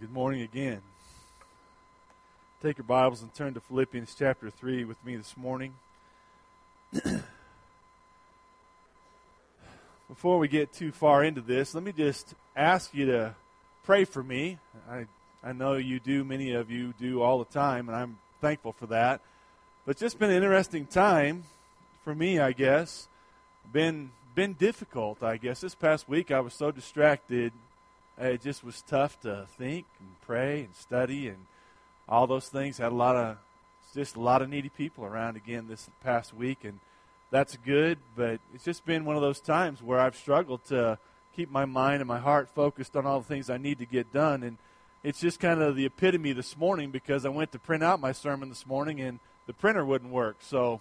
good morning again. Take your Bibles and turn to Philippians chapter 3 with me this morning. Before we get too far into this, let me just ask you to pray for me. I, I know you do, many of you do all the time, and I'm thankful for that. But just been an interesting time for me, I guess. Been been difficult, I guess. This past week I was so distracted it just was tough to think and pray and study and all those things. Had a lot of just a lot of needy people around again this past week, and that's good. But it's just been one of those times where I've struggled to keep my mind and my heart focused on all the things I need to get done. And it's just kind of the epitome this morning because I went to print out my sermon this morning and the printer wouldn't work. So,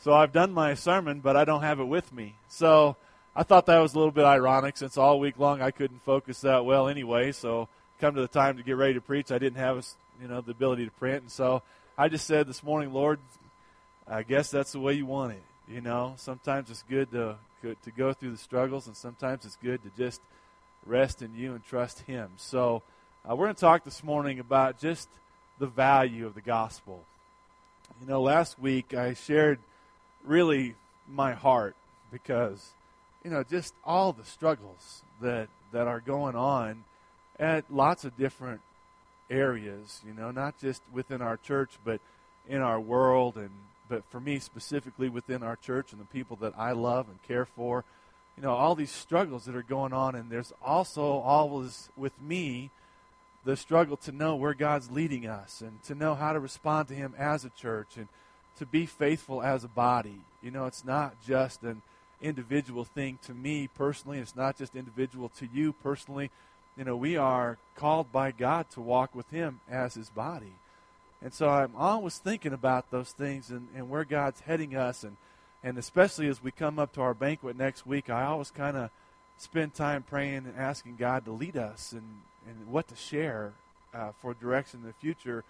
so I've done my sermon, but I don't have it with me. So I thought that was a little bit ironic since all week long I couldn't focus that well anyway. So come to the time to get ready to preach, I didn't have you know the ability to print, and so I just said this morning, Lord, I guess that's the way you want it. You know, sometimes it's good to to go through the struggles, and sometimes it's good to just rest in you and trust Him. So uh, we're going to talk this morning about just the value of the gospel. You know, last week I shared really my heart because you know, just all the struggles that that are going on at lots of different areas, you know, not just within our church, but in our world and but for me specifically within our church and the people that I love and care for, you know, all these struggles that are going on and there's also always with me the struggle to know where God's leading us and to know how to respond to him as a church and to be faithful as a body. You know, it's not just an individual thing to me personally. It's not just individual to you personally. You know, we are called by God to walk with Him as His body. And so I'm always thinking about those things and, and where God's heading us. And, and especially as we come up to our banquet next week, I always kind of spend time praying and asking God to lead us and, and what to share uh, for direction in the future.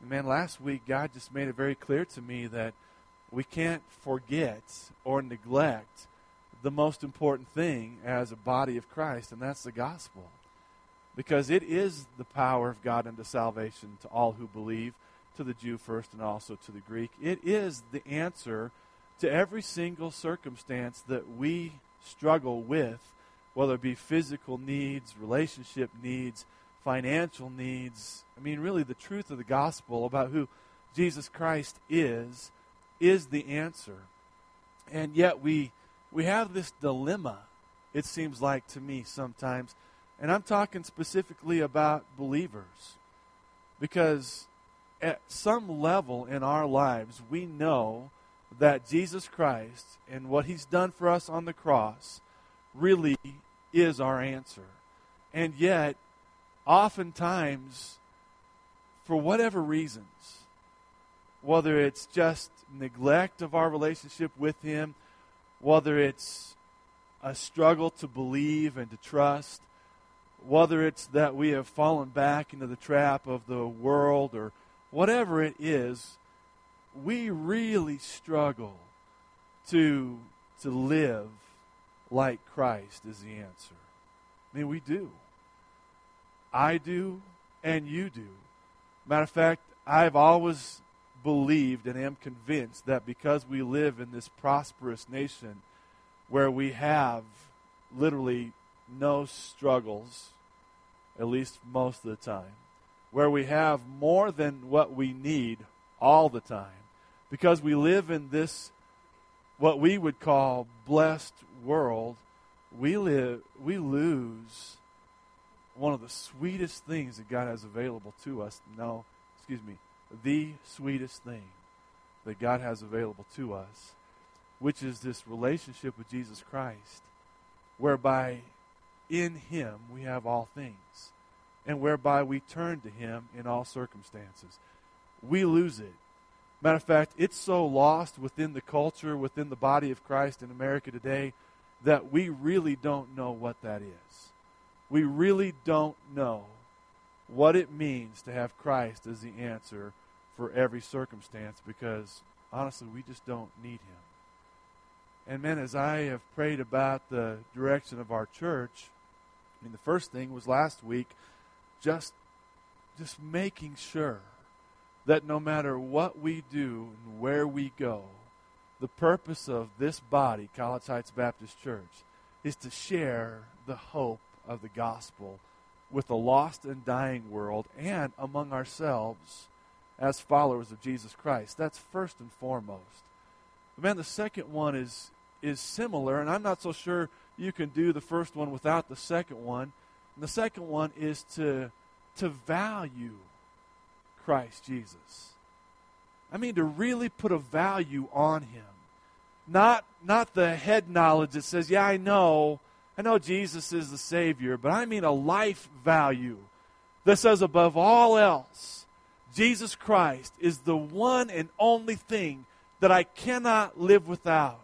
And man, last week, God just made it very clear to me that we can't forget or neglect the most important thing as a body of Christ, and that's the gospel. Because it is the power of God unto salvation to all who believe, to the Jew first and also to the Greek. It is the answer to every single circumstance that we struggle with, whether it be physical needs, relationship needs, financial needs. I mean, really, the truth of the gospel about who Jesus Christ is is the answer. And yet we we have this dilemma, it seems like to me sometimes. And I'm talking specifically about believers. Because at some level in our lives, we know that Jesus Christ and what he's done for us on the cross really is our answer. And yet, oftentimes, for whatever reasons, whether it's just neglect of our relationship with Him, whether it's a struggle to believe and to trust, whether it's that we have fallen back into the trap of the world or whatever it is, we really struggle to, to live like Christ is the answer. I mean, we do. I do, and you do. Matter of fact, I've always believed and am convinced that because we live in this prosperous nation where we have literally no struggles, at least most of the time, where we have more than what we need all the time, because we live in this, what we would call blessed world, we live, we lose one of the sweetest things that God has available to us. No, excuse me, the sweetest thing that God has available to us, which is this relationship with Jesus Christ, whereby in Him we have all things, and whereby we turn to Him in all circumstances. We lose it. Matter of fact, it's so lost within the culture, within the body of Christ in America today, that we really don't know what that is. We really don't know what it means to have Christ as the answer for every circumstance because honestly, we just don't need Him. And man, as I have prayed about the direction of our church, I mean, the first thing was last week just just making sure that no matter what we do and where we go, the purpose of this body, College Heights Baptist Church, is to share the hope of the gospel with a lost and dying world and among ourselves as followers of Jesus Christ. That's first and foremost. But man, the second one is is similar, and I'm not so sure you can do the first one without the second one. And the second one is to to value Christ Jesus. I mean to really put a value on him. Not not the head knowledge that says, "Yeah, I know. I know Jesus is the savior," but I mean a life value that says above all else, Jesus Christ is the one and only thing that I cannot live without.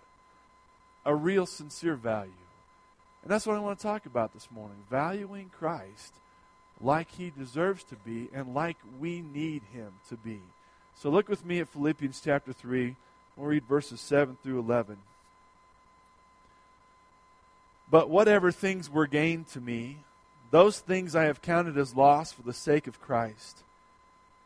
A real sincere value. And that's what I want to talk about this morning. Valuing Christ like he deserves to be and like we need him to be. So look with me at Philippians chapter 3. We'll read verses 7 through 11. But whatever things were gained to me, those things I have counted as loss for the sake of Christ.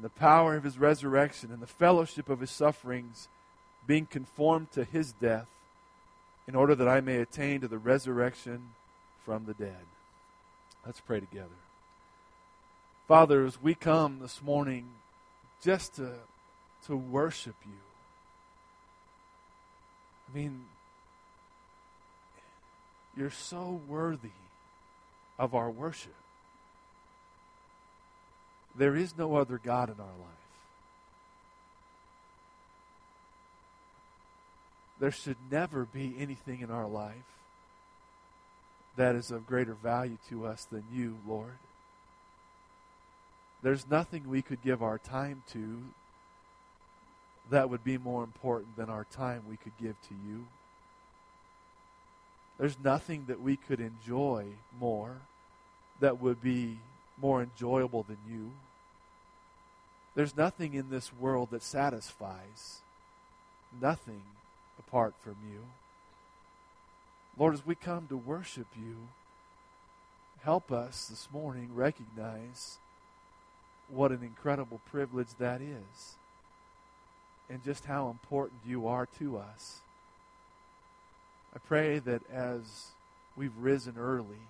and the power of his resurrection and the fellowship of his sufferings, being conformed to his death, in order that I may attain to the resurrection from the dead. Let's pray together. Father, as we come this morning just to, to worship you, I mean, you're so worthy of our worship. There is no other God in our life. There should never be anything in our life that is of greater value to us than you, Lord. There's nothing we could give our time to that would be more important than our time we could give to you. There's nothing that we could enjoy more that would be more enjoyable than you. There's nothing in this world that satisfies. Nothing apart from you. Lord, as we come to worship you, help us this morning recognize what an incredible privilege that is. And just how important you are to us. I pray that as we've risen early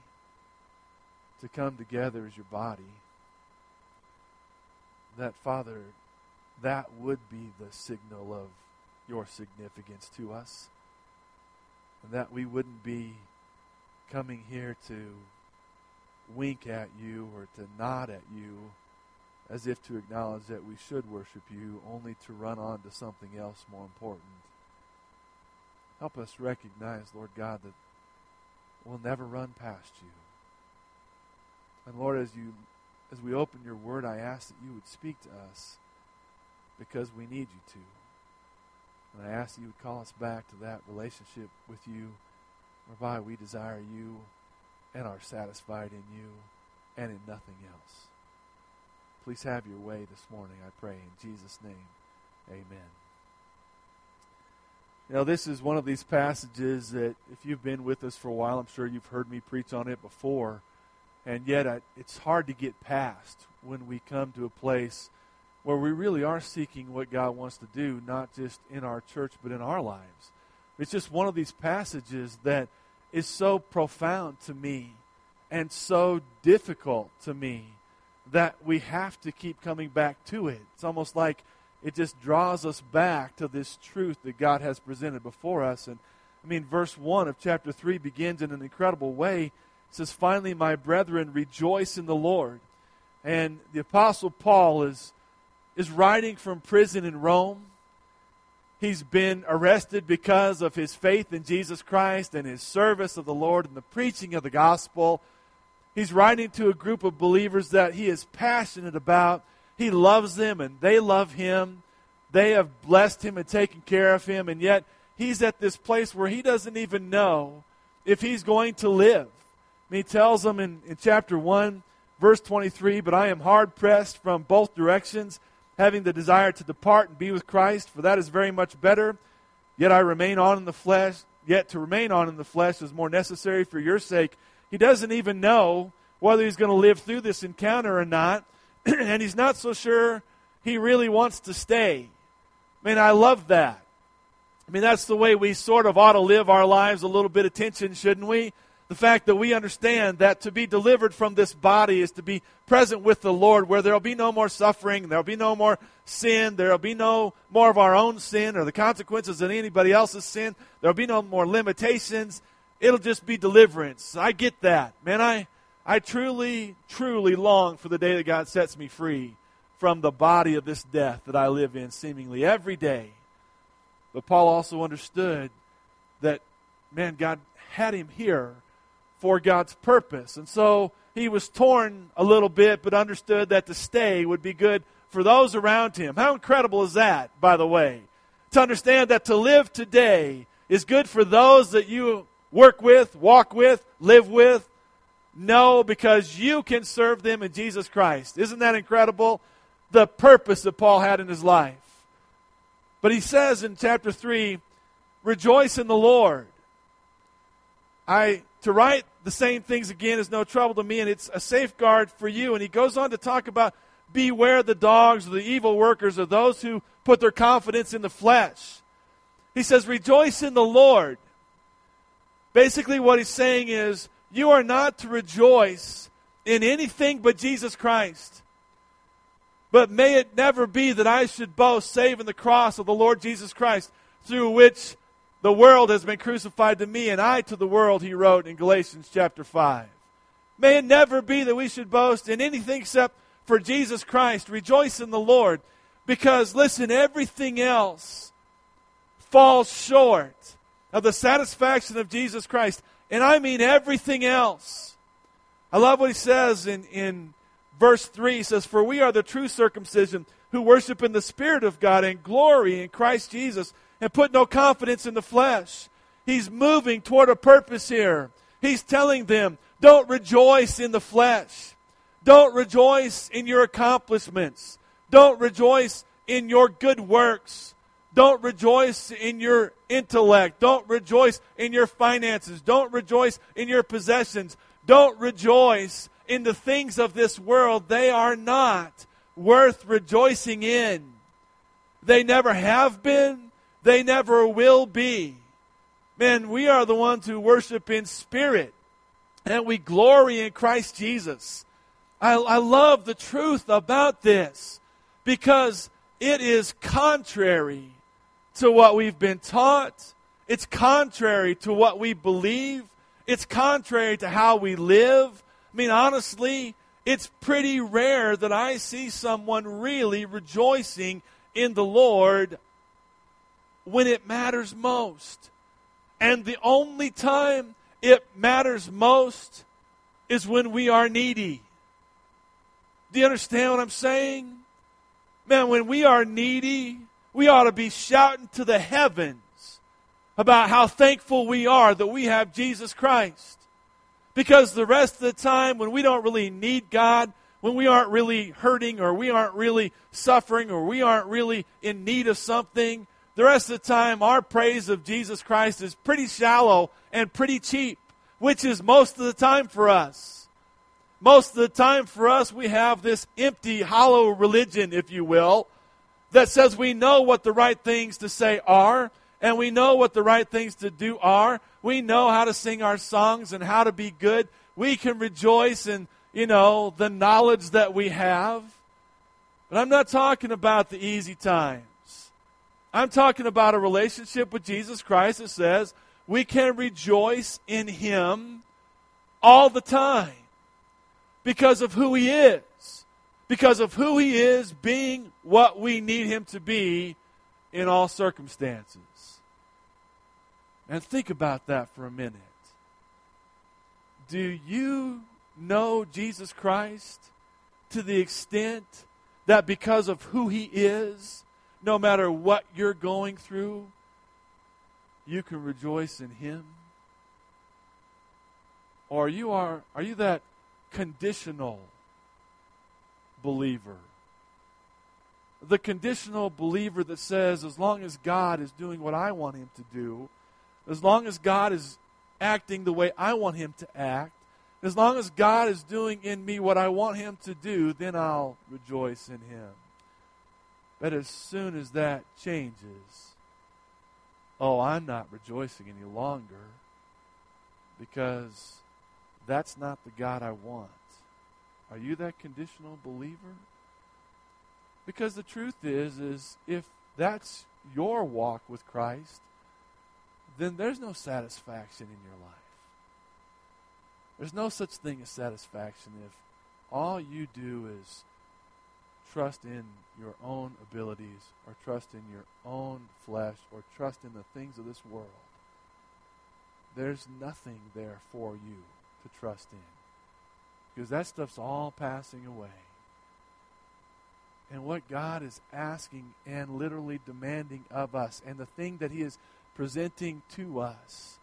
to come together as your body, that, Father, that would be the signal of your significance to us. And that we wouldn't be coming here to wink at you or to nod at you as if to acknowledge that we should worship you, only to run on to something else more important. Help us recognize, Lord God, that we'll never run past you. And Lord, as you as we open your word, I ask that you would speak to us because we need you to. And I ask that you would call us back to that relationship with you whereby we desire you and are satisfied in you and in nothing else. Please have your way this morning, I pray. In Jesus' name, amen. Now, this is one of these passages that, if you've been with us for a while, I'm sure you've heard me preach on it before. And yet, I, it's hard to get past when we come to a place where we really are seeking what God wants to do, not just in our church, but in our lives. It's just one of these passages that is so profound to me and so difficult to me that we have to keep coming back to it. It's almost like it just draws us back to this truth that God has presented before us. And I mean, verse 1 of chapter 3 begins in an incredible way. It says, Finally, my brethren, rejoice in the Lord. And the Apostle Paul is, is writing from prison in Rome. He's been arrested because of his faith in Jesus Christ and his service of the Lord and the preaching of the gospel. He's writing to a group of believers that he is passionate about. He loves them and they love him. They have blessed him and taken care of him, and yet he's at this place where he doesn't even know if he's going to live. And he tells them in, in chapter 1, verse 23 But I am hard pressed from both directions, having the desire to depart and be with Christ, for that is very much better. Yet I remain on in the flesh. Yet to remain on in the flesh is more necessary for your sake. He doesn't even know whether he's going to live through this encounter or not, and he's not so sure he really wants to stay. I mean, I love that. I mean, that's the way we sort of ought to live our lives, a little bit of tension, shouldn't we? The fact that we understand that to be delivered from this body is to be present with the Lord, where there will be no more suffering, there will be no more sin, there will be no more of our own sin or the consequences of anybody else's sin, there will be no more limitations. It'll just be deliverance. I get that. Man, I, I truly, truly long for the day that God sets me free from the body of this death that I live in seemingly every day. But Paul also understood that, man, God had him here for God's purpose. And so he was torn a little bit, but understood that to stay would be good for those around him. How incredible is that, by the way? To understand that to live today is good for those that you work with, walk with, live with. No, because you can serve them in Jesus Christ. Isn't that incredible? the purpose that Paul had in his life. But he says in chapter 3, rejoice in the Lord. I to write the same things again is no trouble to me and it's a safeguard for you and he goes on to talk about beware the dogs or the evil workers or those who put their confidence in the flesh. He says rejoice in the Lord. Basically what he's saying is you are not to rejoice in anything but Jesus Christ. But may it never be that I should boast save in the cross of the Lord Jesus Christ, through which the world has been crucified to me, and I to the world, he wrote in Galatians chapter 5. May it never be that we should boast in anything except for Jesus Christ. Rejoice in the Lord. Because, listen, everything else falls short of the satisfaction of Jesus Christ. And I mean everything else. I love what he says in, in verse 3 He says, For we are the true circumcision who worship in the Spirit of God and glory in Christ Jesus and put no confidence in the flesh. He's moving toward a purpose here. He's telling them, don't rejoice in the flesh. Don't rejoice in your accomplishments. Don't rejoice in your good works. Don't rejoice in your intellect. Don't rejoice in your finances. Don't rejoice in your possessions. Don't rejoice in the things of this world, they are not worth rejoicing in. They never have been, they never will be. Man, we are the ones who worship in spirit and we glory in Christ Jesus. I, I love the truth about this because it is contrary to what we've been taught. It's contrary to what we believe. It's contrary to how we live. I mean, honestly, it's pretty rare that I see someone really rejoicing in the Lord when it matters most. And the only time it matters most is when we are needy. Do you understand what I'm saying? Man, when we are needy, we ought to be shouting to the heavens about how thankful we are that we have Jesus Christ. Because the rest of the time, when we don't really need God, when we aren't really hurting or we aren't really suffering or we aren't really in need of something, the rest of the time, our praise of Jesus Christ is pretty shallow and pretty cheap, which is most of the time for us. Most of the time for us, we have this empty, hollow religion, if you will, that says we know what the right things to say are, and we know what the right things to do are. We know how to sing our songs and how to be good. We can rejoice in, you know, the knowledge that we have. But I'm not talking about the easy times. I'm talking about a relationship with Jesus Christ that says we can rejoice in Him all the time because of who He is. Because of who He is being what we need Him to be in all circumstances. And think about that for a minute. Do you know Jesus Christ to the extent that because of who he is, no matter what you're going through, you can rejoice in Him? Or you are, are you that conditional believer? The conditional believer that says, as long as God is doing what I want Him to do, as long as God is acting the way I want Him to act, as long as God is doing in me what I want Him to do, then I'll rejoice in Him. But as soon as that changes, oh, I'm not rejoicing any longer because that's not the God I want. Are you that conditional believer? Because the truth is is if that's your walk with Christ, then there's no satisfaction in your life. There's no such thing as satisfaction if all you do is trust in your own abilities or trust in your own flesh or trust in the things of this world. There's nothing there for you to trust in because that stuff's all passing away. And what God is asking and literally demanding of us, and the thing that He is presenting to us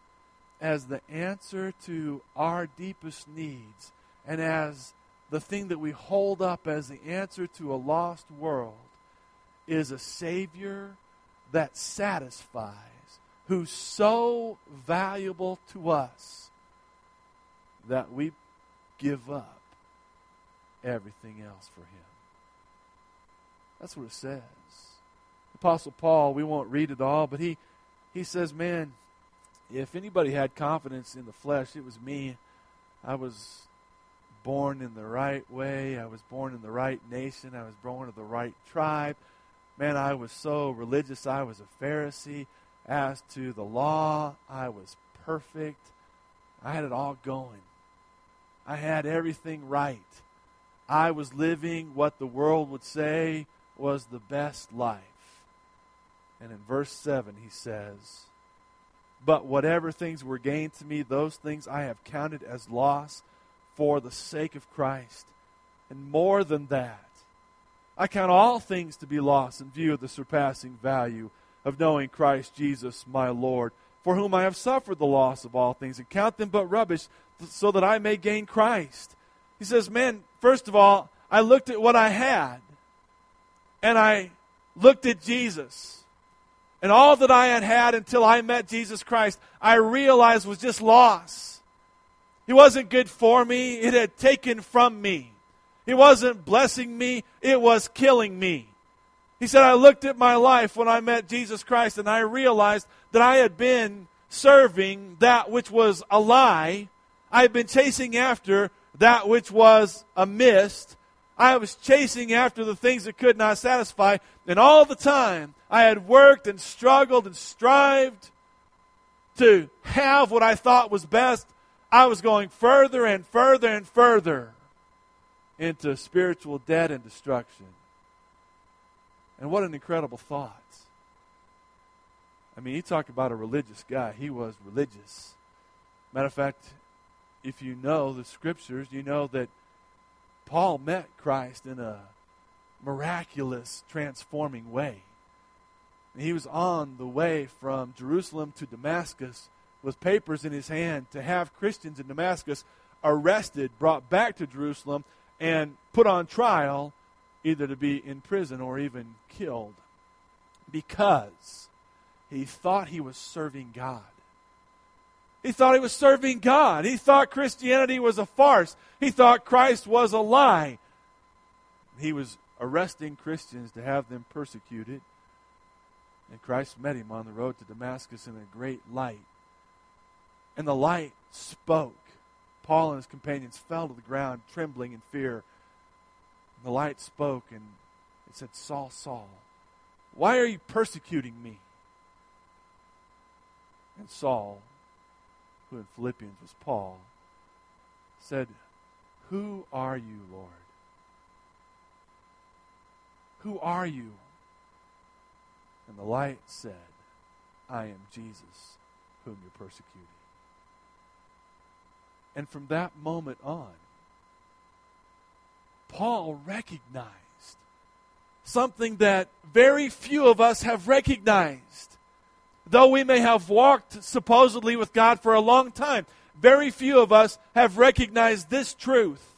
as the answer to our deepest needs and as the thing that we hold up as the answer to a lost world is a Savior that satisfies, who's so valuable to us that we give up everything else for Him. That's what it says. Apostle Paul, we won't read it all, but he, he says, Man, if anybody had confidence in the flesh, it was me. I was born in the right way. I was born in the right nation. I was born of the right tribe. Man, I was so religious. I was a Pharisee. As to the law, I was perfect. I had it all going. I had everything right. I was living what the world would say was the best life. And in verse 7, he says, But whatever things were gained to me, those things I have counted as loss for the sake of Christ. And more than that, I count all things to be lost in view of the surpassing value of knowing Christ Jesus my Lord, for whom I have suffered the loss of all things, and count them but rubbish, so that I may gain Christ. He says, Man, first of all, I looked at what I had, and I looked at Jesus. And all that I had had until I met Jesus Christ, I realized was just loss. He wasn't good for me, it had taken from me. He wasn't blessing me, it was killing me. He said, I looked at my life when I met Jesus Christ and I realized that I had been serving that which was a lie. I had been chasing after that which was a mist. I was chasing after the things that could not satisfy. And all the time, I had worked and struggled and strived to have what I thought was best. I was going further and further and further into spiritual debt and destruction. And what an incredible thought. I mean, you talk about a religious guy. He was religious. Matter of fact, if you know the scriptures, you know that Paul met Christ in a miraculous, transforming way. And he was on the way from Jerusalem to Damascus with papers in his hand to have Christians in Damascus arrested, brought back to Jerusalem, and put on trial, either to be in prison or even killed, because he thought he was serving God. He thought he was serving God. He thought Christianity was a farce. He thought Christ was a lie. He was arresting Christians to have them persecuted. And Christ met him on the road to Damascus in a great light. And the light spoke. Paul and his companions fell to the ground, trembling in fear. And the light spoke, and it said, Saul, Saul, why are you persecuting me? And Saul who in Philippians was Paul, said, Who are you, Lord? Who are you? And the light said, I am Jesus, whom you're persecuting. And from that moment on, Paul recognized something that very few of us have recognized. Though we may have walked supposedly with God for a long time, very few of us have recognized this truth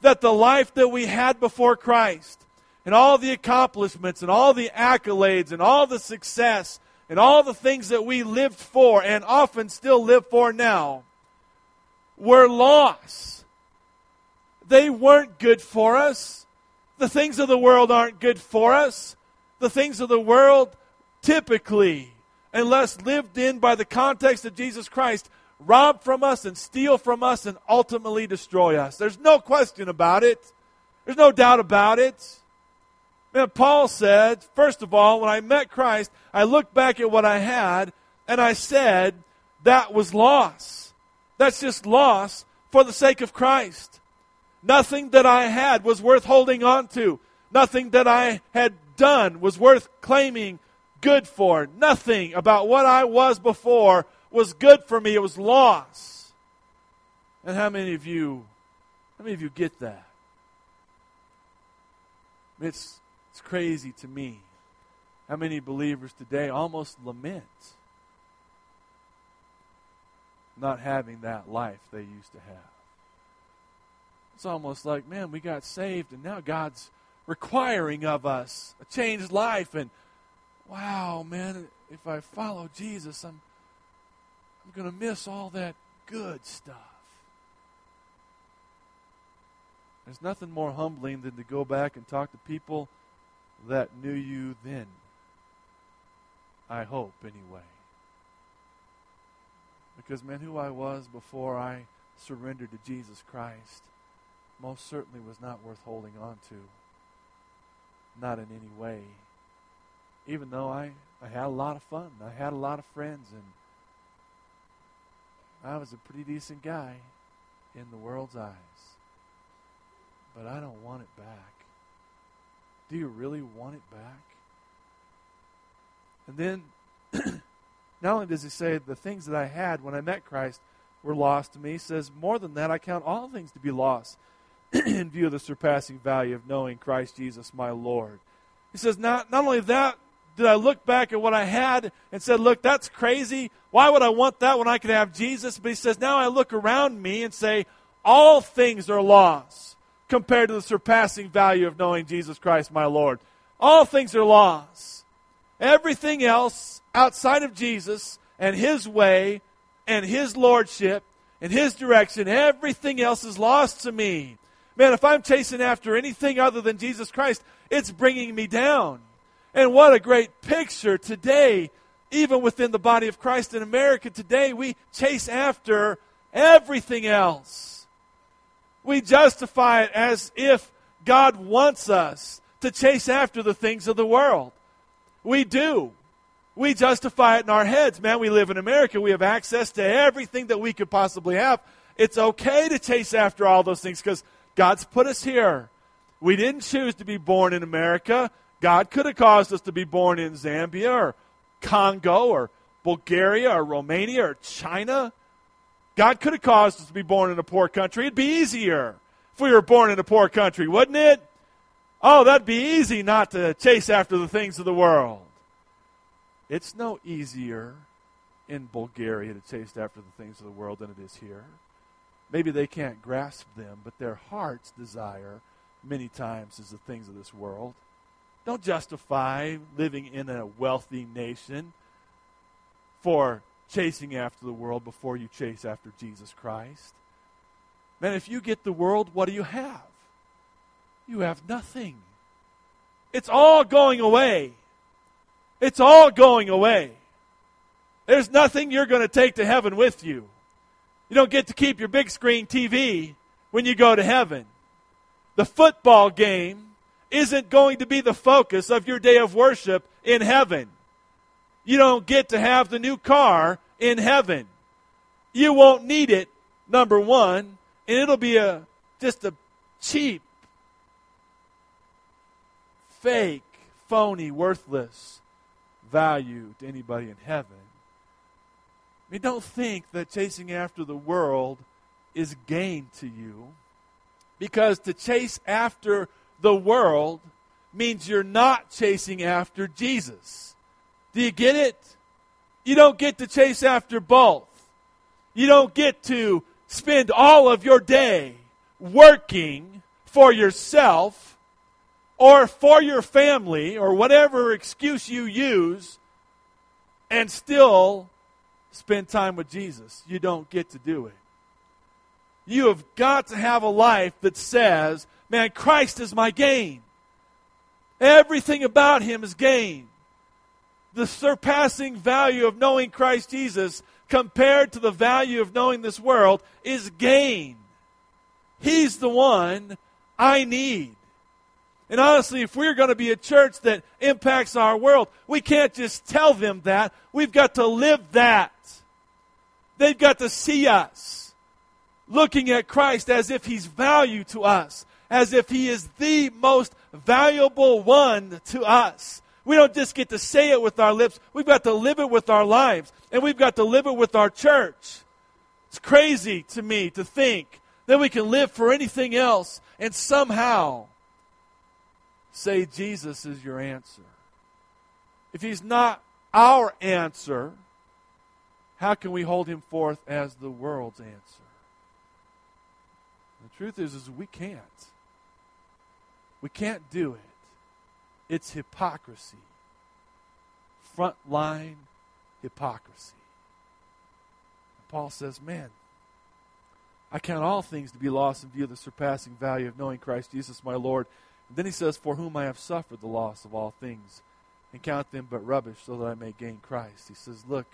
that the life that we had before Christ, and all the accomplishments, and all the accolades, and all the success, and all the things that we lived for, and often still live for now, were loss. They weren't good for us. The things of the world aren't good for us. The things of the world typically, unless lived in by the context of Jesus Christ, rob from us and steal from us and ultimately destroy us. There's no question about it. There's no doubt about it. Man, Paul said, first of all, when I met Christ, I looked back at what I had and I said, that was loss. That's just loss for the sake of Christ. Nothing that I had was worth holding on to. Nothing that I had done was worth claiming good for. Nothing about what I was before was good for me. It was loss. And how many of you, how many of you get that? It's, it's crazy to me. How many believers today almost lament not having that life they used to have? It's almost like, man, we got saved and now God's requiring of us a changed life. And wow, man, if I follow Jesus, I'm I'm going to miss all that good stuff. There's nothing more humbling than to go back and talk to people that knew you then. I hope, anyway. Because, man, who I was before I surrendered to Jesus Christ most certainly was not worth holding on to. Not in any way. Even though I, I had a lot of fun, I had a lot of friends, and I was a pretty decent guy in the world's eyes. But I don't want it back. Do you really want it back? And then, not only does he say the things that I had when I met Christ were lost to me, he says, more than that, I count all things to be lost in view of the surpassing value of knowing Christ Jesus my Lord. He says, not, not only that, did I look back at what I had and said, look, that's crazy. Why would I want that when I could have Jesus? But he says, now I look around me and say, all things are lost compared to the surpassing value of knowing Jesus Christ, my Lord. All things are lost. Everything else outside of Jesus and his way and his lordship and his direction, everything else is lost to me. Man, if I'm chasing after anything other than Jesus Christ, it's bringing me down. And what a great picture today, even within the body of Christ in America today, we chase after everything else. We justify it as if God wants us to chase after the things of the world. We do. We justify it in our heads. Man, we live in America. We have access to everything that we could possibly have. It's okay to chase after all those things because God's put us here. We didn't choose to be born in America. God could have caused us to be born in Zambia or Congo or Bulgaria or Romania or China. God could have caused us to be born in a poor country. It'd be easier if we were born in a poor country, wouldn't it? Oh, that'd be easy not to chase after the things of the world. It's no easier in Bulgaria to chase after the things of the world than it is here. Maybe they can't grasp them, but their heart's desire many times is the things of this world. Don't justify living in a wealthy nation for chasing after the world before you chase after Jesus Christ. Man, if you get the world, what do you have? You have nothing. It's all going away. It's all going away. There's nothing you're going to take to heaven with you. You don't get to keep your big screen TV when you go to heaven. The football game isn't going to be the focus of your day of worship in heaven. You don't get to have the new car in heaven. You won't need it, number one, and it'll be a just a cheap, fake, phony, worthless value to anybody in heaven. I mean, don't think that chasing after the world is gain to you. Because to chase after the world means you're not chasing after Jesus. Do you get it? You don't get to chase after both. You don't get to spend all of your day working for yourself or for your family or whatever excuse you use and still spend time with Jesus. You don't get to do it. You have got to have a life that says, man, Christ is my gain. Everything about him is gain. The surpassing value of knowing Christ Jesus compared to the value of knowing this world is gain. He's the one I need. And honestly, if we're going to be a church that impacts our world, we can't just tell them that. We've got to live that. They've got to see us looking at Christ as if he's value to us, as if he is the most valuable one to us. We don't just get to say it with our lips, we've got to live it with our lives, and we've got to live it with our church. It's crazy to me to think that we can live for anything else and somehow say Jesus is your answer. If he's not our answer, how can we hold him forth as the world's answer? The truth is, is we can't. We can't do it. It's hypocrisy. Frontline hypocrisy. And Paul says, Man, I count all things to be lost in view of the surpassing value of knowing Christ Jesus my Lord. Then he says, For whom I have suffered the loss of all things, and count them but rubbish, so that I may gain Christ. He says, Look,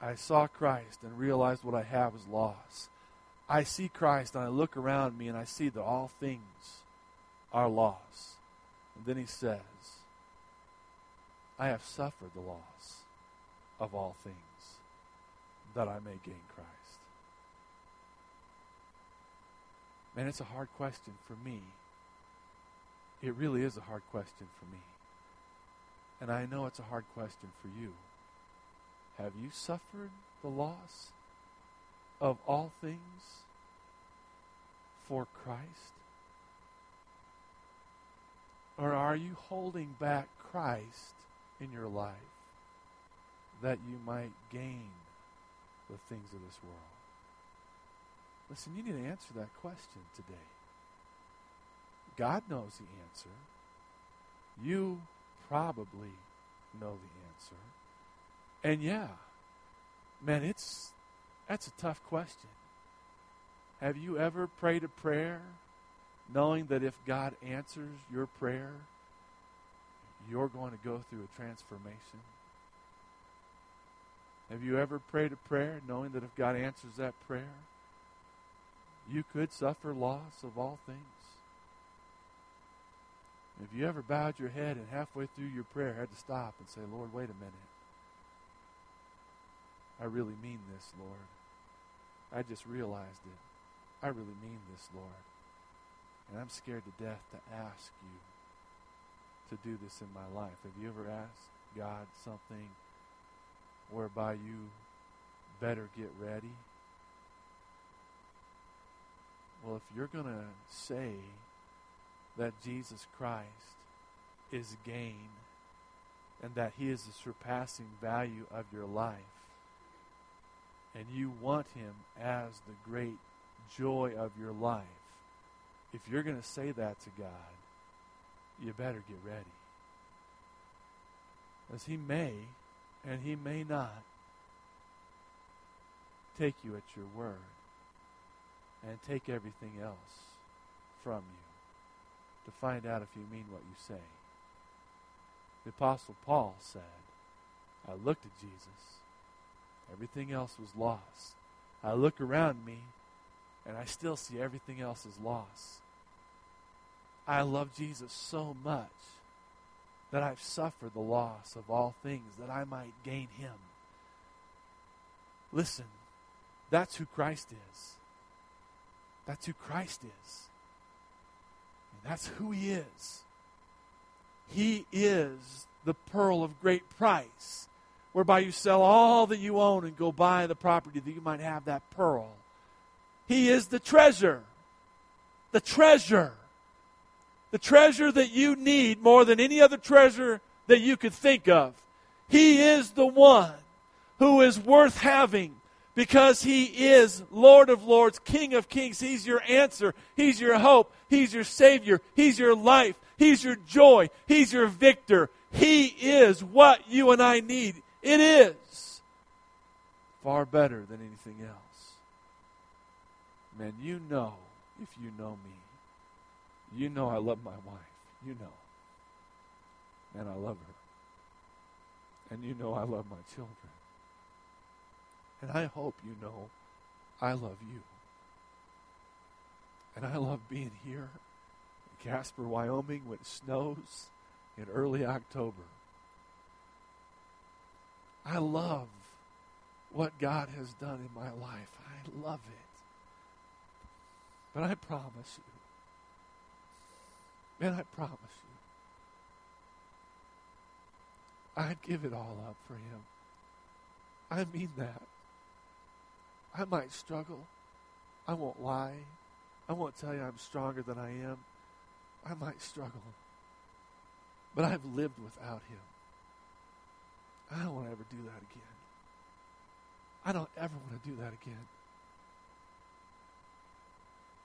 I saw Christ and realized what I have is loss. I see Christ and I look around me and I see that all things are loss. And then he says, I have suffered the loss of all things that I may gain Christ. Man, it's a hard question for me. It really is a hard question for me. And I know it's a hard question for you. Have you suffered the loss of all things for Christ? Or are you holding back Christ in your life that you might gain the things of this world? Listen, you need to answer that question today. God knows the answer. You probably know the answer. And yeah, man, it's that's a tough question. Have you ever prayed a prayer knowing that if God answers your prayer, you're going to go through a transformation? Have you ever prayed a prayer knowing that if God answers that prayer, you could suffer loss of all things? Have you ever bowed your head and halfway through your prayer had to stop and say, Lord, wait a minute. I really mean this, Lord. I just realized it. I really mean this, Lord. And I'm scared to death to ask you to do this in my life. Have you ever asked God something whereby you better get ready? Well, if you're going to say that Jesus Christ is gain and that he is the surpassing value of your life, and you want him as the great joy of your life, if you're going to say that to God, you better get ready. As he may and he may not take you at your word and take everything else from you to find out if you mean what you say. The Apostle Paul said, I looked at Jesus Everything else was lost. I look around me and I still see everything else is lost. I love Jesus so much that I've suffered the loss of all things that I might gain him. Listen, that's who Christ is. That's who Christ is. That's who he is. He is the pearl of great price whereby you sell all that you own and go buy the property that you might have that pearl. He is the treasure. The treasure. the treasure that you need more than any other treasure that you could think of. He is the one who is worth having because He is Lord of Lords, King of Kings. He's your answer. He's your hope. He's your Savior. He's your life. He's your joy. He's your victor. He is what you and I need. It is far better than anything else. Man, you know, if you know me, you know I love my wife. You know. And I love her. And you know I love my children. And I hope you know I love you. And I love being here in Casper, Wyoming when it snows in early October. I love what God has done in my life. I love it. But I promise you, man, I promise you, I'd give it all up for Him. I mean that. I might struggle. I won't lie. I won't tell you I'm stronger than I am. I might struggle. But I've lived without him. I don't want to ever do that again. I don't ever want to do that again.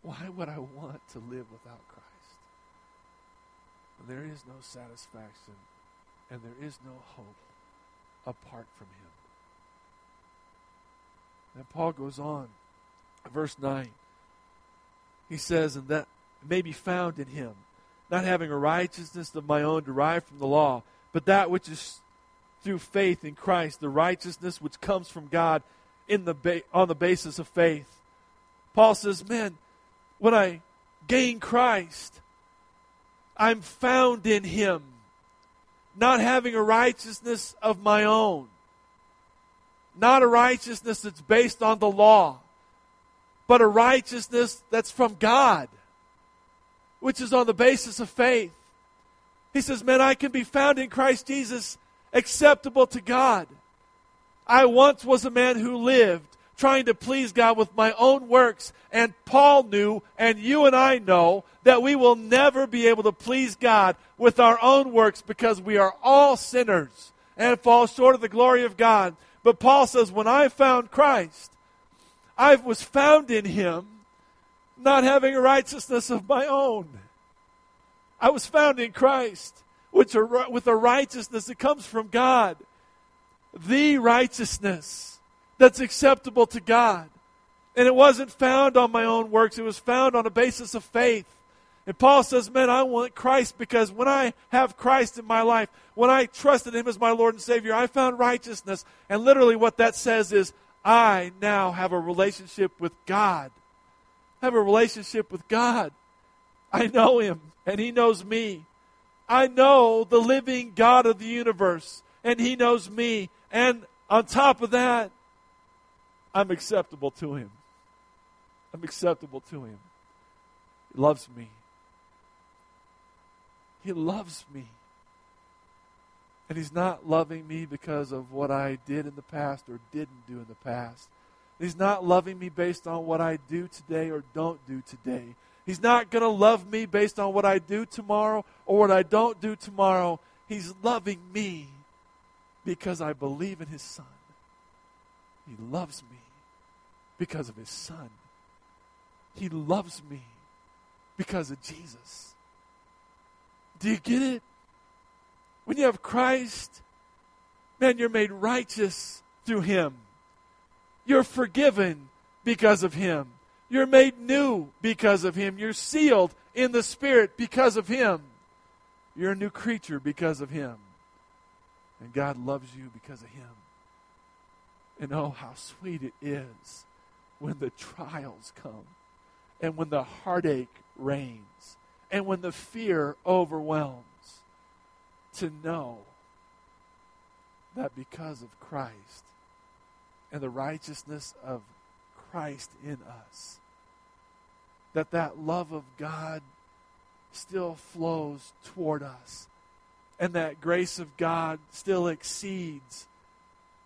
Why would I want to live without Christ? There is no satisfaction and there is no hope apart from him. And Paul goes on, verse 9. He says, And that may be found in him, not having a righteousness of my own derived from the law, but that which is through faith in Christ, the righteousness which comes from God in the ba- on the basis of faith. Paul says, Man, when I gain Christ, I'm found in him, not having a righteousness of my own not a righteousness that's based on the law, but a righteousness that's from God, which is on the basis of faith. He says, Man, I can be found in Christ Jesus acceptable to God. I once was a man who lived trying to please God with my own works, and Paul knew, and you and I know, that we will never be able to please God with our own works because we are all sinners and fall short of the glory of God. But Paul says, when I found Christ, I was found in him, not having a righteousness of my own. I was found in Christ, which are, with a righteousness that comes from God. The righteousness that's acceptable to God. And it wasn't found on my own works, it was found on a basis of faith. And Paul says, Man, I want Christ because when I have Christ in my life, when I trusted Him as my Lord and Savior, I found righteousness. And literally, what that says is, I now have a relationship with God. I have a relationship with God. I know Him, and He knows me. I know the living God of the universe, and He knows me. And on top of that, I'm acceptable to Him. I'm acceptable to Him. He loves me. He loves me. And He's not loving me because of what I did in the past or didn't do in the past. He's not loving me based on what I do today or don't do today. He's not going to love me based on what I do tomorrow or what I don't do tomorrow. He's loving me because I believe in His Son. He loves me because of His Son. He loves me because of Jesus. Do you get it? When you have Christ, man, you're made righteous through Him. You're forgiven because of Him. You're made new because of Him. You're sealed in the Spirit because of Him. You're a new creature because of Him. And God loves you because of Him. And oh, how sweet it is when the trials come and when the heartache reigns and when the fear overwhelms, to know that because of Christ and the righteousness of Christ in us, that that love of God still flows toward us and that grace of God still exceeds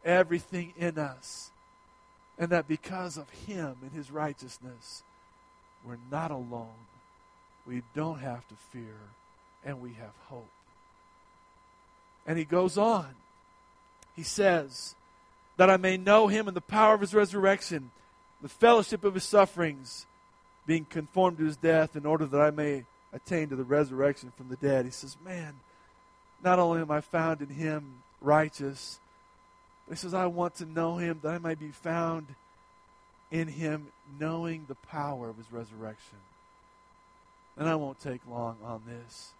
everything in us. And that because of Him and His righteousness, we're not alone we don't have to fear, and we have hope. And he goes on. He says, That I may know him in the power of his resurrection, the fellowship of his sufferings, being conformed to his death, in order that I may attain to the resurrection from the dead. He says, Man, not only am I found in him righteous, but he says, I want to know him that I might be found in him, knowing the power of his resurrection. And I won't take long on this.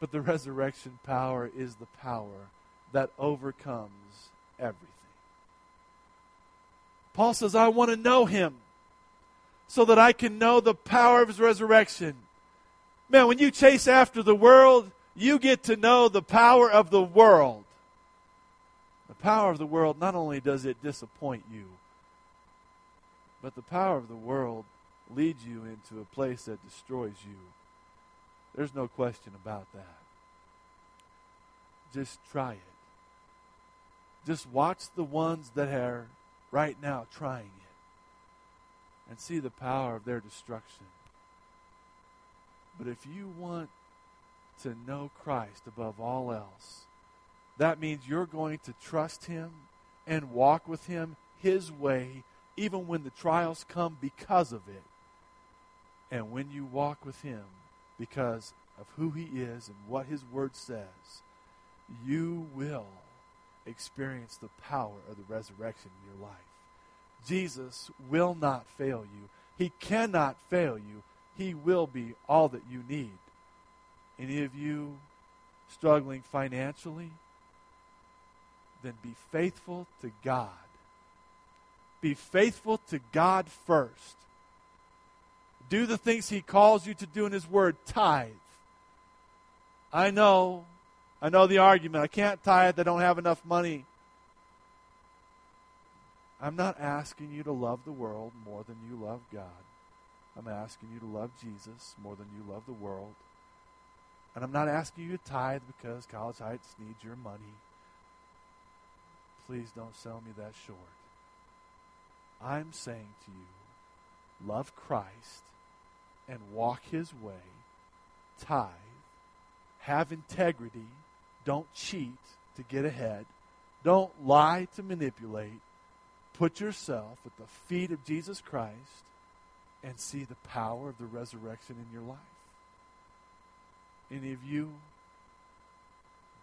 But the resurrection power is the power that overcomes everything. Paul says, I want to know him so that I can know the power of his resurrection. Man, when you chase after the world, you get to know the power of the world. The power of the world, not only does it disappoint you, but the power of the world leads you into a place that destroys you. There's no question about that. Just try it. Just watch the ones that are right now trying it and see the power of their destruction. But if you want to know Christ above all else, that means you're going to trust Him and walk with Him His way, even when the trials come because of it. And when you walk with Him because of who He is and what His Word says, you will experience the power of the resurrection in your life. Jesus will not fail you. He cannot fail you. He will be all that you need. Any of you struggling financially, then be faithful to God. Be faithful to God first. Do the things He calls you to do in His Word. Tithe. I know, I know the argument. I can't tithe, I don't have enough money. I'm not asking you to love the world more than you love God. I'm asking you to love Jesus more than you love the world. And I'm not asking you to tithe because College Heights needs your money. Please don't sell me that short. I'm saying to you, love Christ and walk his way, tithe, have integrity, don't cheat to get ahead, don't lie to manipulate, put yourself at the feet of Jesus Christ and see the power of the resurrection in your life. Any of you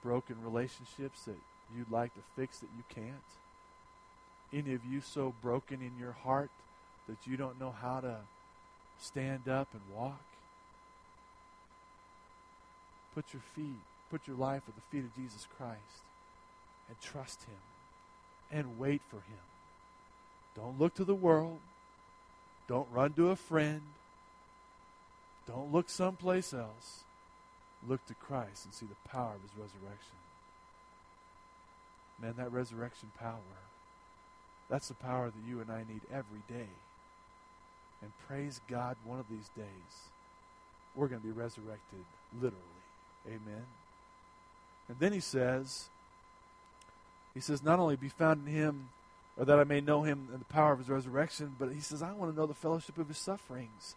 broken relationships that you'd like to fix that you can't? Any of you so broken in your heart that you don't know how to stand up and walk? Put your feet, put your life at the feet of Jesus Christ and trust Him and wait for Him. Don't look to the world. Don't run to a friend. Don't look someplace else. Look to Christ and see the power of his resurrection. Man, that resurrection power, that's the power that you and I need every day. And praise God, one of these days, we're going to be resurrected literally. Amen. And then he says, he says, not only be found in him or that I may know him and the power of his resurrection, but he says, I want to know the fellowship of his sufferings,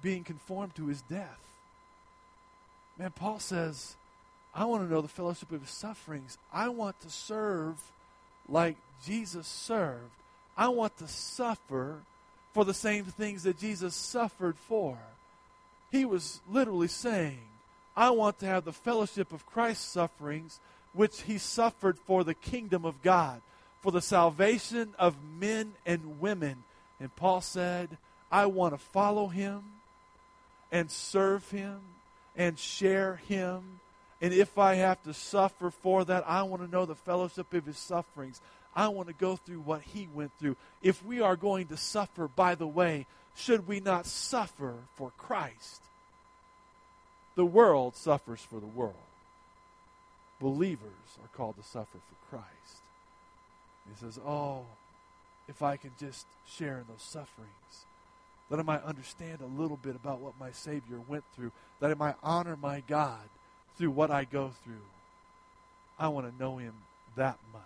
being conformed to his death. Man, Paul says, I want to know the fellowship of his sufferings. I want to serve like Jesus served. I want to suffer for the same things that Jesus suffered for. He was literally saying, I want to have the fellowship of Christ's sufferings, which he suffered for the kingdom of God for the salvation of men and women. And Paul said, I want to follow him and serve him and share him. And if I have to suffer for that, I want to know the fellowship of his sufferings. I want to go through what he went through. If we are going to suffer, by the way, should we not suffer for Christ? The world suffers for the world. Believers are called to suffer for Christ. He says, Oh, if I can just share in those sufferings, that I might understand a little bit about what my Savior went through, that I might honor my God through what I go through. I want to know Him that much.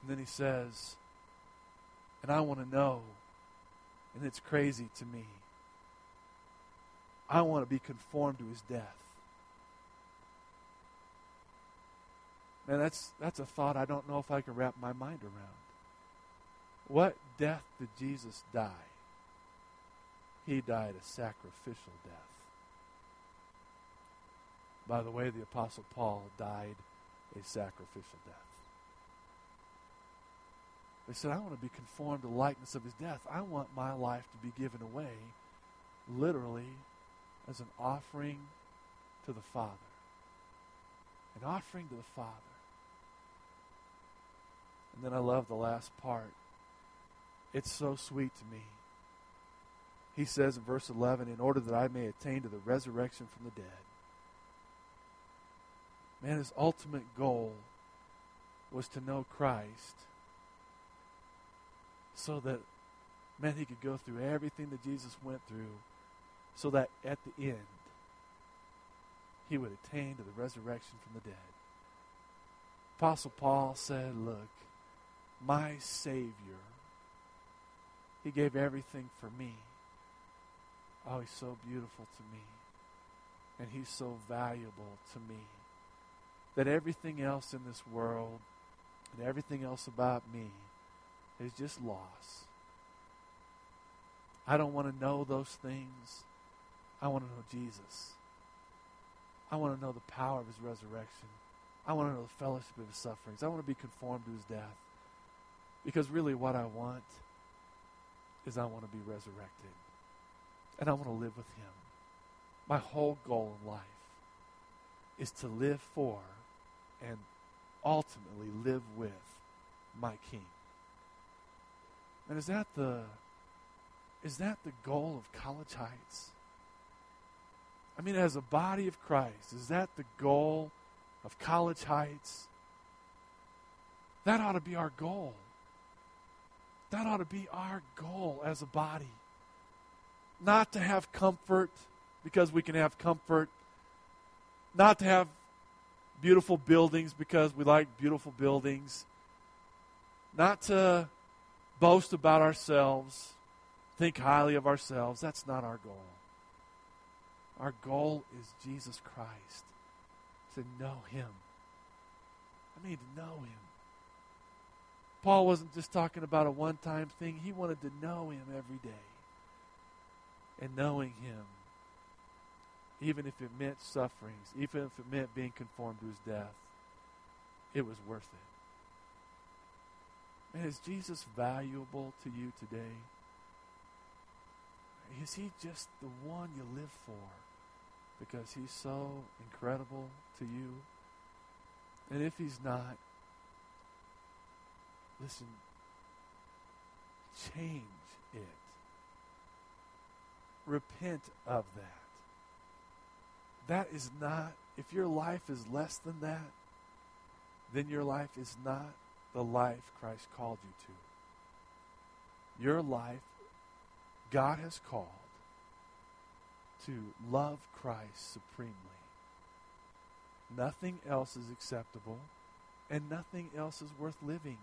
And then he says, and I want to know, and it's crazy to me, I want to be conformed to his death. Man, that's, that's a thought I don't know if I can wrap my mind around. What death did Jesus die? He died a sacrificial death. By the way, the Apostle Paul died a sacrificial death. They said, I want to be conformed to the likeness of his death. I want my life to be given away, literally, as an offering to the Father. An offering to the Father. And then I love the last part. It's so sweet to me. He says in verse 11, in order that I may attain to the resurrection from the dead. Man, his ultimate goal was to know Christ so that, man, he could go through everything that Jesus went through so that at the end, he would attain to the resurrection from the dead. Apostle Paul said, Look, my Savior, he gave everything for me. Oh, he's so beautiful to me. And he's so valuable to me that everything else in this world and everything else about me is just loss. I don't want to know those things. I want to know Jesus. I want to know the power of his resurrection. I want to know the fellowship of his sufferings. I want to be conformed to his death. Because really, what I want is I want to be resurrected. And I want to live with him. My whole goal in life is to live for and ultimately live with my king. And is that the is that the goal of College Heights? I mean, as a body of Christ, is that the goal of College Heights? That ought to be our goal. That ought to be our goal as a body. Not to have comfort because we can have comfort. Not to have beautiful buildings because we like beautiful buildings. Not to boast about ourselves, think highly of ourselves. That's not our goal. Our goal is Jesus Christ, to know Him. I mean, to know Him. Paul wasn't just talking about a one time thing, he wanted to know Him every day. And knowing Him even if it meant sufferings, even if it meant being conformed to his death, it was worth it. Is Jesus valuable to you today? Is he just the one you live for because he's so incredible to you? And if he's not, listen, change it. Repent of that that is not, if your life is less than that, then your life is not the life Christ called you to. Your life, God has called to love Christ supremely. Nothing else is acceptable, and nothing else is worth living.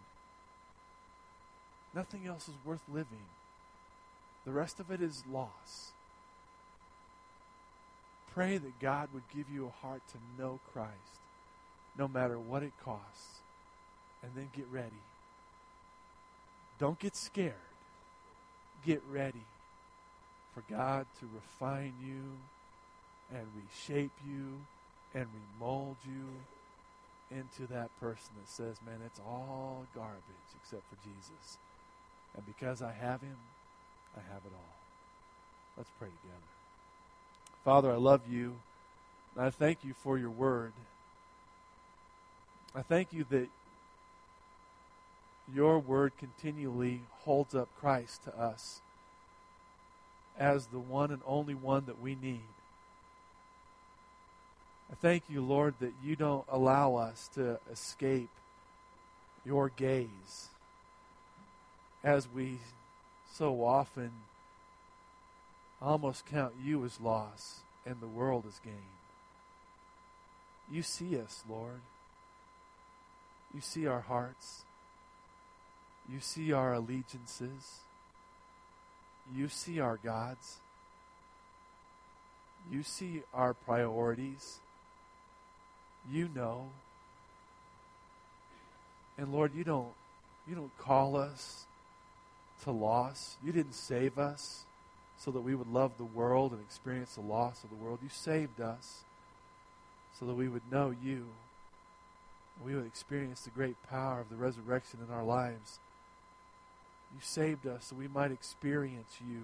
Nothing else is worth living. The rest of it is loss pray that God would give you a heart to know Christ, no matter what it costs. And then get ready. Don't get scared. Get ready for God to refine you and reshape you and remold you into that person that says, man, it's all garbage except for Jesus. And because I have him, I have it all. Let's pray together. Father, I love you. And I thank you for your word. I thank you that your word continually holds up Christ to us as the one and only one that we need. I thank you, Lord, that you don't allow us to escape your gaze as we so often almost count you as loss and the world as gain. You see us, Lord. You see our hearts. You see our allegiances. You see our gods. You see our priorities. You know. And Lord, you don't you don't call us to loss. You didn't save us so that we would love the world and experience the loss of the world. You saved us so that we would know you. We would experience the great power of the resurrection in our lives. You saved us so we might experience you,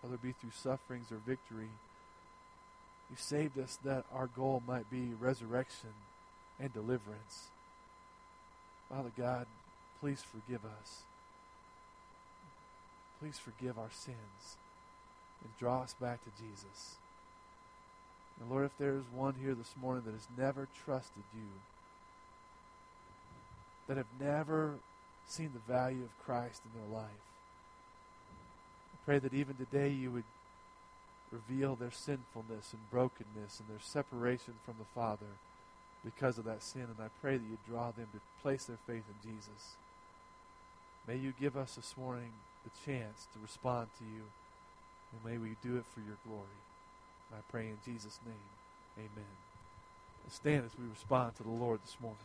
whether it be through sufferings or victory. You saved us that our goal might be resurrection and deliverance. Father God, please forgive us. Please forgive our sins and draw us back to Jesus. And Lord, if there is one here this morning that has never trusted you, that have never seen the value of Christ in their life, I pray that even today you would reveal their sinfulness and brokenness and their separation from the Father because of that sin. And I pray that you draw them to place their faith in Jesus. May you give us this morning the chance to respond to you, and may we do it for your glory. I pray in Jesus' name, amen. Stand as we respond to the Lord this morning.